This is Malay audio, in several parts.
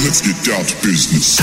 let's get down to business.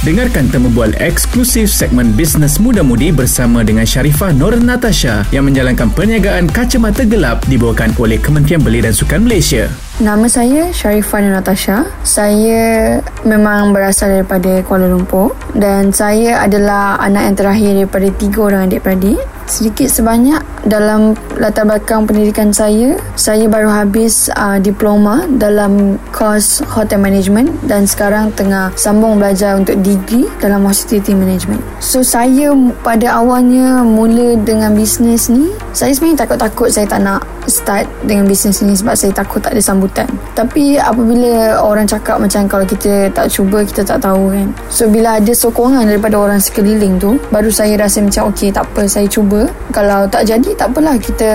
Dengarkan eksklusif segmen Bisnes Muda Mudi bersama dengan Sharifah Nur Natasha yang menjalankan perniagaan kacamata gelap dibawakan oleh Kementerian Beli dan Sukan Malaysia. Nama saya Sharifah Nur Natasha. Saya memang berasal daripada Kuala Lumpur dan saya adalah anak yang terakhir daripada tiga orang adik-beradik. Sedikit sebanyak dalam latar belakang pendidikan saya, saya baru habis uh, diploma dalam kos hotel management dan sekarang tengah sambung belajar untuk degree dalam hospitality management. So saya pada awalnya mula dengan bisnes ni, saya sebenarnya takut-takut saya tak nak start dengan bisnes ni sebab saya takut tak ada sambutan. Tapi apabila orang cakap macam kalau kita tak cuba kita tak tahu kan. So bila ada sokongan daripada orang sekeliling tu, baru saya rasa macam okey tak apa saya cuba kalau tak jadi tak apalah kita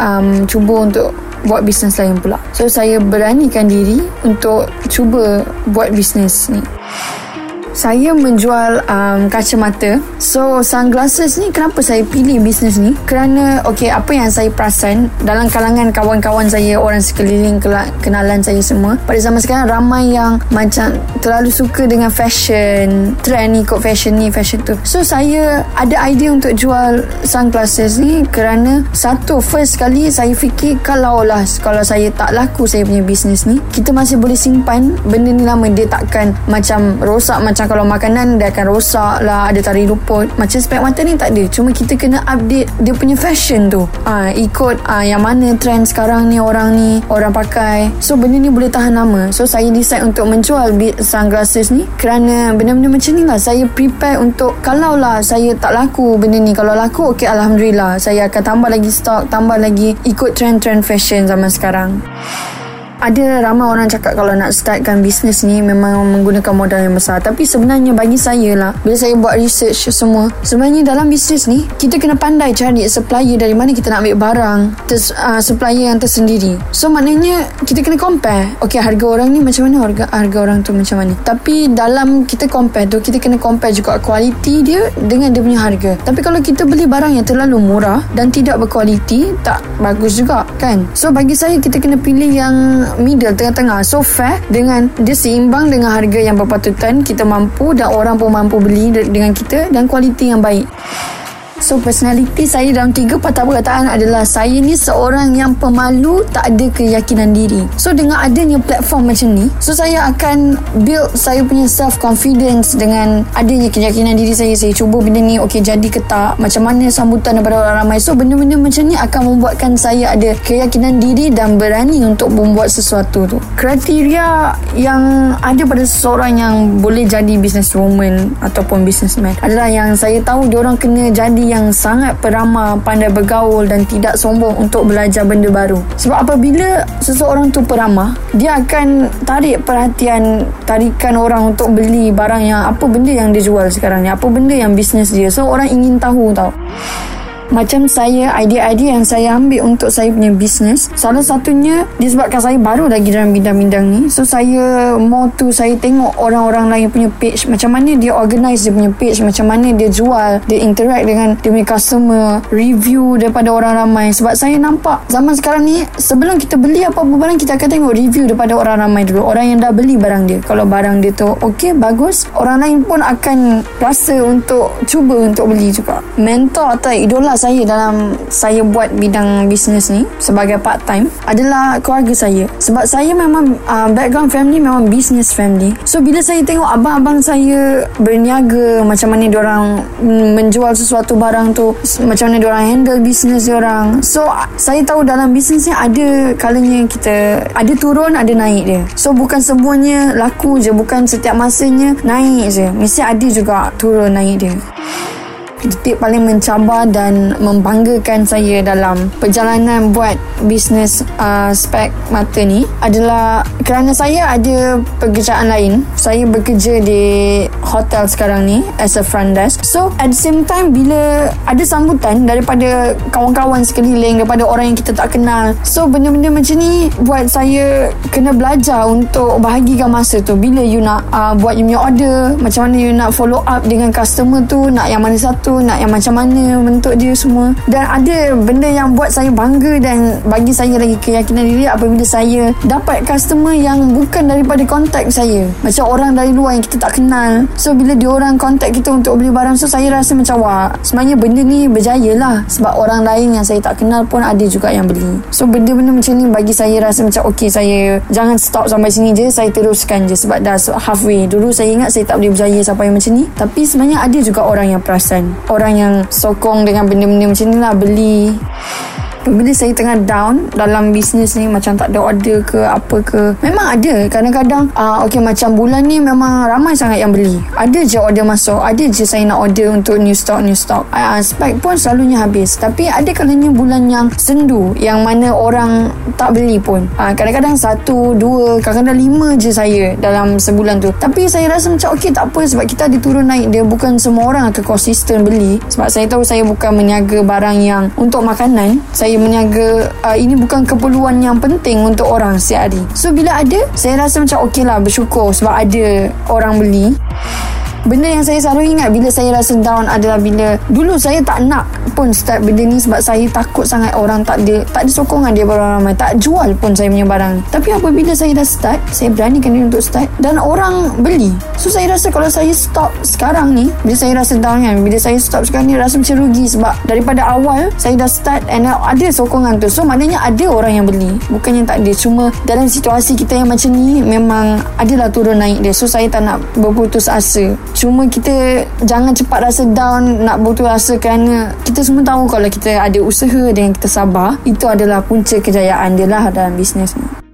um, cuba untuk buat bisnes lain pula so saya beranikan diri untuk cuba buat bisnes ni saya menjual um, kacamata. So sunglasses ni kenapa saya pilih bisnes ni? Kerana okay apa yang saya perasan dalam kalangan kawan-kawan saya, orang sekeliling kenalan saya semua, pada zaman sekarang ramai yang macam terlalu suka dengan fashion, trend ni ikut fashion ni, fashion tu. So saya ada idea untuk jual sunglasses ni kerana satu first kali saya fikir kalau lah kalau saya tak laku saya punya bisnes ni, kita masih boleh simpan benda ni lama dia takkan macam rosak macam kalau makanan dia akan rosak lah ada tari luput macam spek mata ni tak ada. Cuma kita kena update dia punya fashion tu. Ha, ikut ha, yang mana trend sekarang ni orang ni orang pakai. So benda ni boleh tahan lama. So saya decide untuk menjual sunglasses ni kerana benda-benda macam ni lah. Saya prepare untuk kalau lah saya tak laku benda ni. Kalau laku ok Alhamdulillah. Saya akan tambah lagi stok tambah lagi ikut trend-trend fashion zaman sekarang ada ramai orang cakap kalau nak startkan bisnes ni memang menggunakan modal yang besar. Tapi sebenarnya bagi saya lah bila saya buat research semua sebenarnya dalam bisnes ni kita kena pandai cari supplier dari mana kita nak ambil barang ter, uh, supplier yang tersendiri. So maknanya kita kena compare ok harga orang ni macam mana harga, harga orang tu macam mana. Tapi dalam kita compare tu kita kena compare juga kualiti dia dengan dia punya harga. Tapi kalau kita beli barang yang terlalu murah dan tidak berkualiti tak bagus juga kan? So bagi saya kita kena pilih yang middle tengah-tengah. So fair dengan dia seimbang dengan harga yang berpatutan kita mampu dan orang pun mampu beli dengan kita dan kualiti yang baik So personality saya dalam tiga patah perkataan adalah saya ni seorang yang pemalu tak ada keyakinan diri. So dengan adanya platform macam ni, so saya akan build saya punya self confidence dengan adanya keyakinan diri saya. Saya cuba benda ni okey jadi ke tak, macam mana sambutan daripada orang ramai. So benda-benda macam ni akan membuatkan saya ada keyakinan diri dan berani untuk membuat sesuatu tu. Kriteria yang ada pada seseorang yang boleh jadi businesswoman ataupun businessman adalah yang saya tahu dia orang kena jadi yang sangat peramah, pandai bergaul dan tidak sombong untuk belajar benda baru. Sebab apabila seseorang tu peramah, dia akan tarik perhatian, tarikan orang untuk beli barang yang apa benda yang dia jual sekarang ni, apa benda yang bisnes dia. So orang ingin tahu tau macam saya idea-idea yang saya ambil untuk saya punya bisnes salah satunya disebabkan saya baru lagi dalam bidang-bidang ni. So saya mau tu saya tengok orang-orang lain punya page macam mana dia organize dia punya page macam mana dia jual dia interact dengan dia punya customer review daripada orang ramai. Sebab saya nampak zaman sekarang ni sebelum kita beli apa-apa barang kita akan tengok review daripada orang ramai dulu. Orang yang dah beli barang dia. Kalau barang dia tu okey bagus orang lain pun akan rasa untuk cuba untuk beli juga. Mentor atau idola saya dalam saya buat bidang bisnes ni sebagai part time adalah keluarga saya. Sebab saya memang uh, background family memang business family. So bila saya tengok abang-abang saya berniaga macam mana orang menjual sesuatu barang tu macam mana orang handle bisnes orang so saya tahu dalam bisnes ni ada kalanya kita ada turun ada naik dia. So bukan semuanya laku je bukan setiap masanya naik je. Mesti ada juga turun naik dia detik paling mencabar dan membanggakan saya dalam perjalanan buat bisnes uh, spek mata ni adalah kerana saya ada pekerjaan lain saya bekerja di hotel sekarang ni as a front desk. So at the same time bila ada sambutan daripada kawan-kawan sekeliling daripada orang yang kita tak kenal. So benda-benda macam ni buat saya kena belajar untuk bahagikan masa tu. Bila you nak uh, buat you punya order macam mana you nak follow up dengan customer tu nak yang mana satu tu nak yang macam mana bentuk dia semua. Dan ada benda yang buat saya bangga dan bagi saya lagi keyakinan diri apabila saya dapat customer yang bukan daripada kontak saya. Macam orang dari luar yang kita tak kenal. So bila dia orang kontak kita untuk beli barang so saya rasa macam wah sebenarnya benda ni berjaya lah. Sebab orang lain yang saya tak kenal pun ada juga yang beli. So benda-benda macam ni bagi saya rasa macam okay saya jangan stop sampai sini je. Saya teruskan je. Sebab dah halfway. Dulu saya ingat saya tak boleh berjaya sampai macam ni. Tapi sebenarnya ada juga orang yang perasan. Orang yang sokong dengan benda-benda macam ni lah beli bila saya tengah down dalam bisnes ni macam tak ada order ke apa ke memang ada. Kadang-kadang uh, okay macam bulan ni memang ramai sangat yang beli. Ada je order masuk ada je saya nak order untuk new stock new stock. Uh, spec pun selalunya habis. Tapi ada kalanya bulan yang sendu yang mana orang tak beli pun. Uh, kadang-kadang satu dua kadang-kadang lima je saya dalam sebulan tu. Tapi saya rasa macam okay tak apa sebab kita ada turun naik. Dia bukan semua orang akan konsisten beli. Sebab saya tahu saya bukan meniaga barang yang untuk makanan. Saya meniaga uh, ini bukan keperluan yang penting untuk orang setiap hari. So bila ada, saya rasa macam okey lah bersyukur sebab ada orang beli. Benda yang saya selalu ingat bila saya rasa down adalah bila dulu saya tak nak pun start benda ni sebab saya takut sangat orang tak ada tak ada sokongan dia orang ramai tak jual pun saya punya barang. Tapi apabila saya dah start saya beranikan diri untuk start dan orang beli. So saya rasa kalau saya stop sekarang ni bila saya rasa down kan bila saya stop sekarang ni rasa macam rugi sebab daripada awal saya dah start and ada sokongan tu. So maknanya ada orang yang beli. Bukannya tak ada. Cuma dalam situasi kita yang macam ni memang adalah turun naik dia. So saya tak nak berputus asa Cuma kita jangan cepat rasa down nak butuh rasa kerana kita semua tahu kalau kita ada usaha dengan kita sabar itu adalah punca kejayaan dia lah dalam bisnes ni.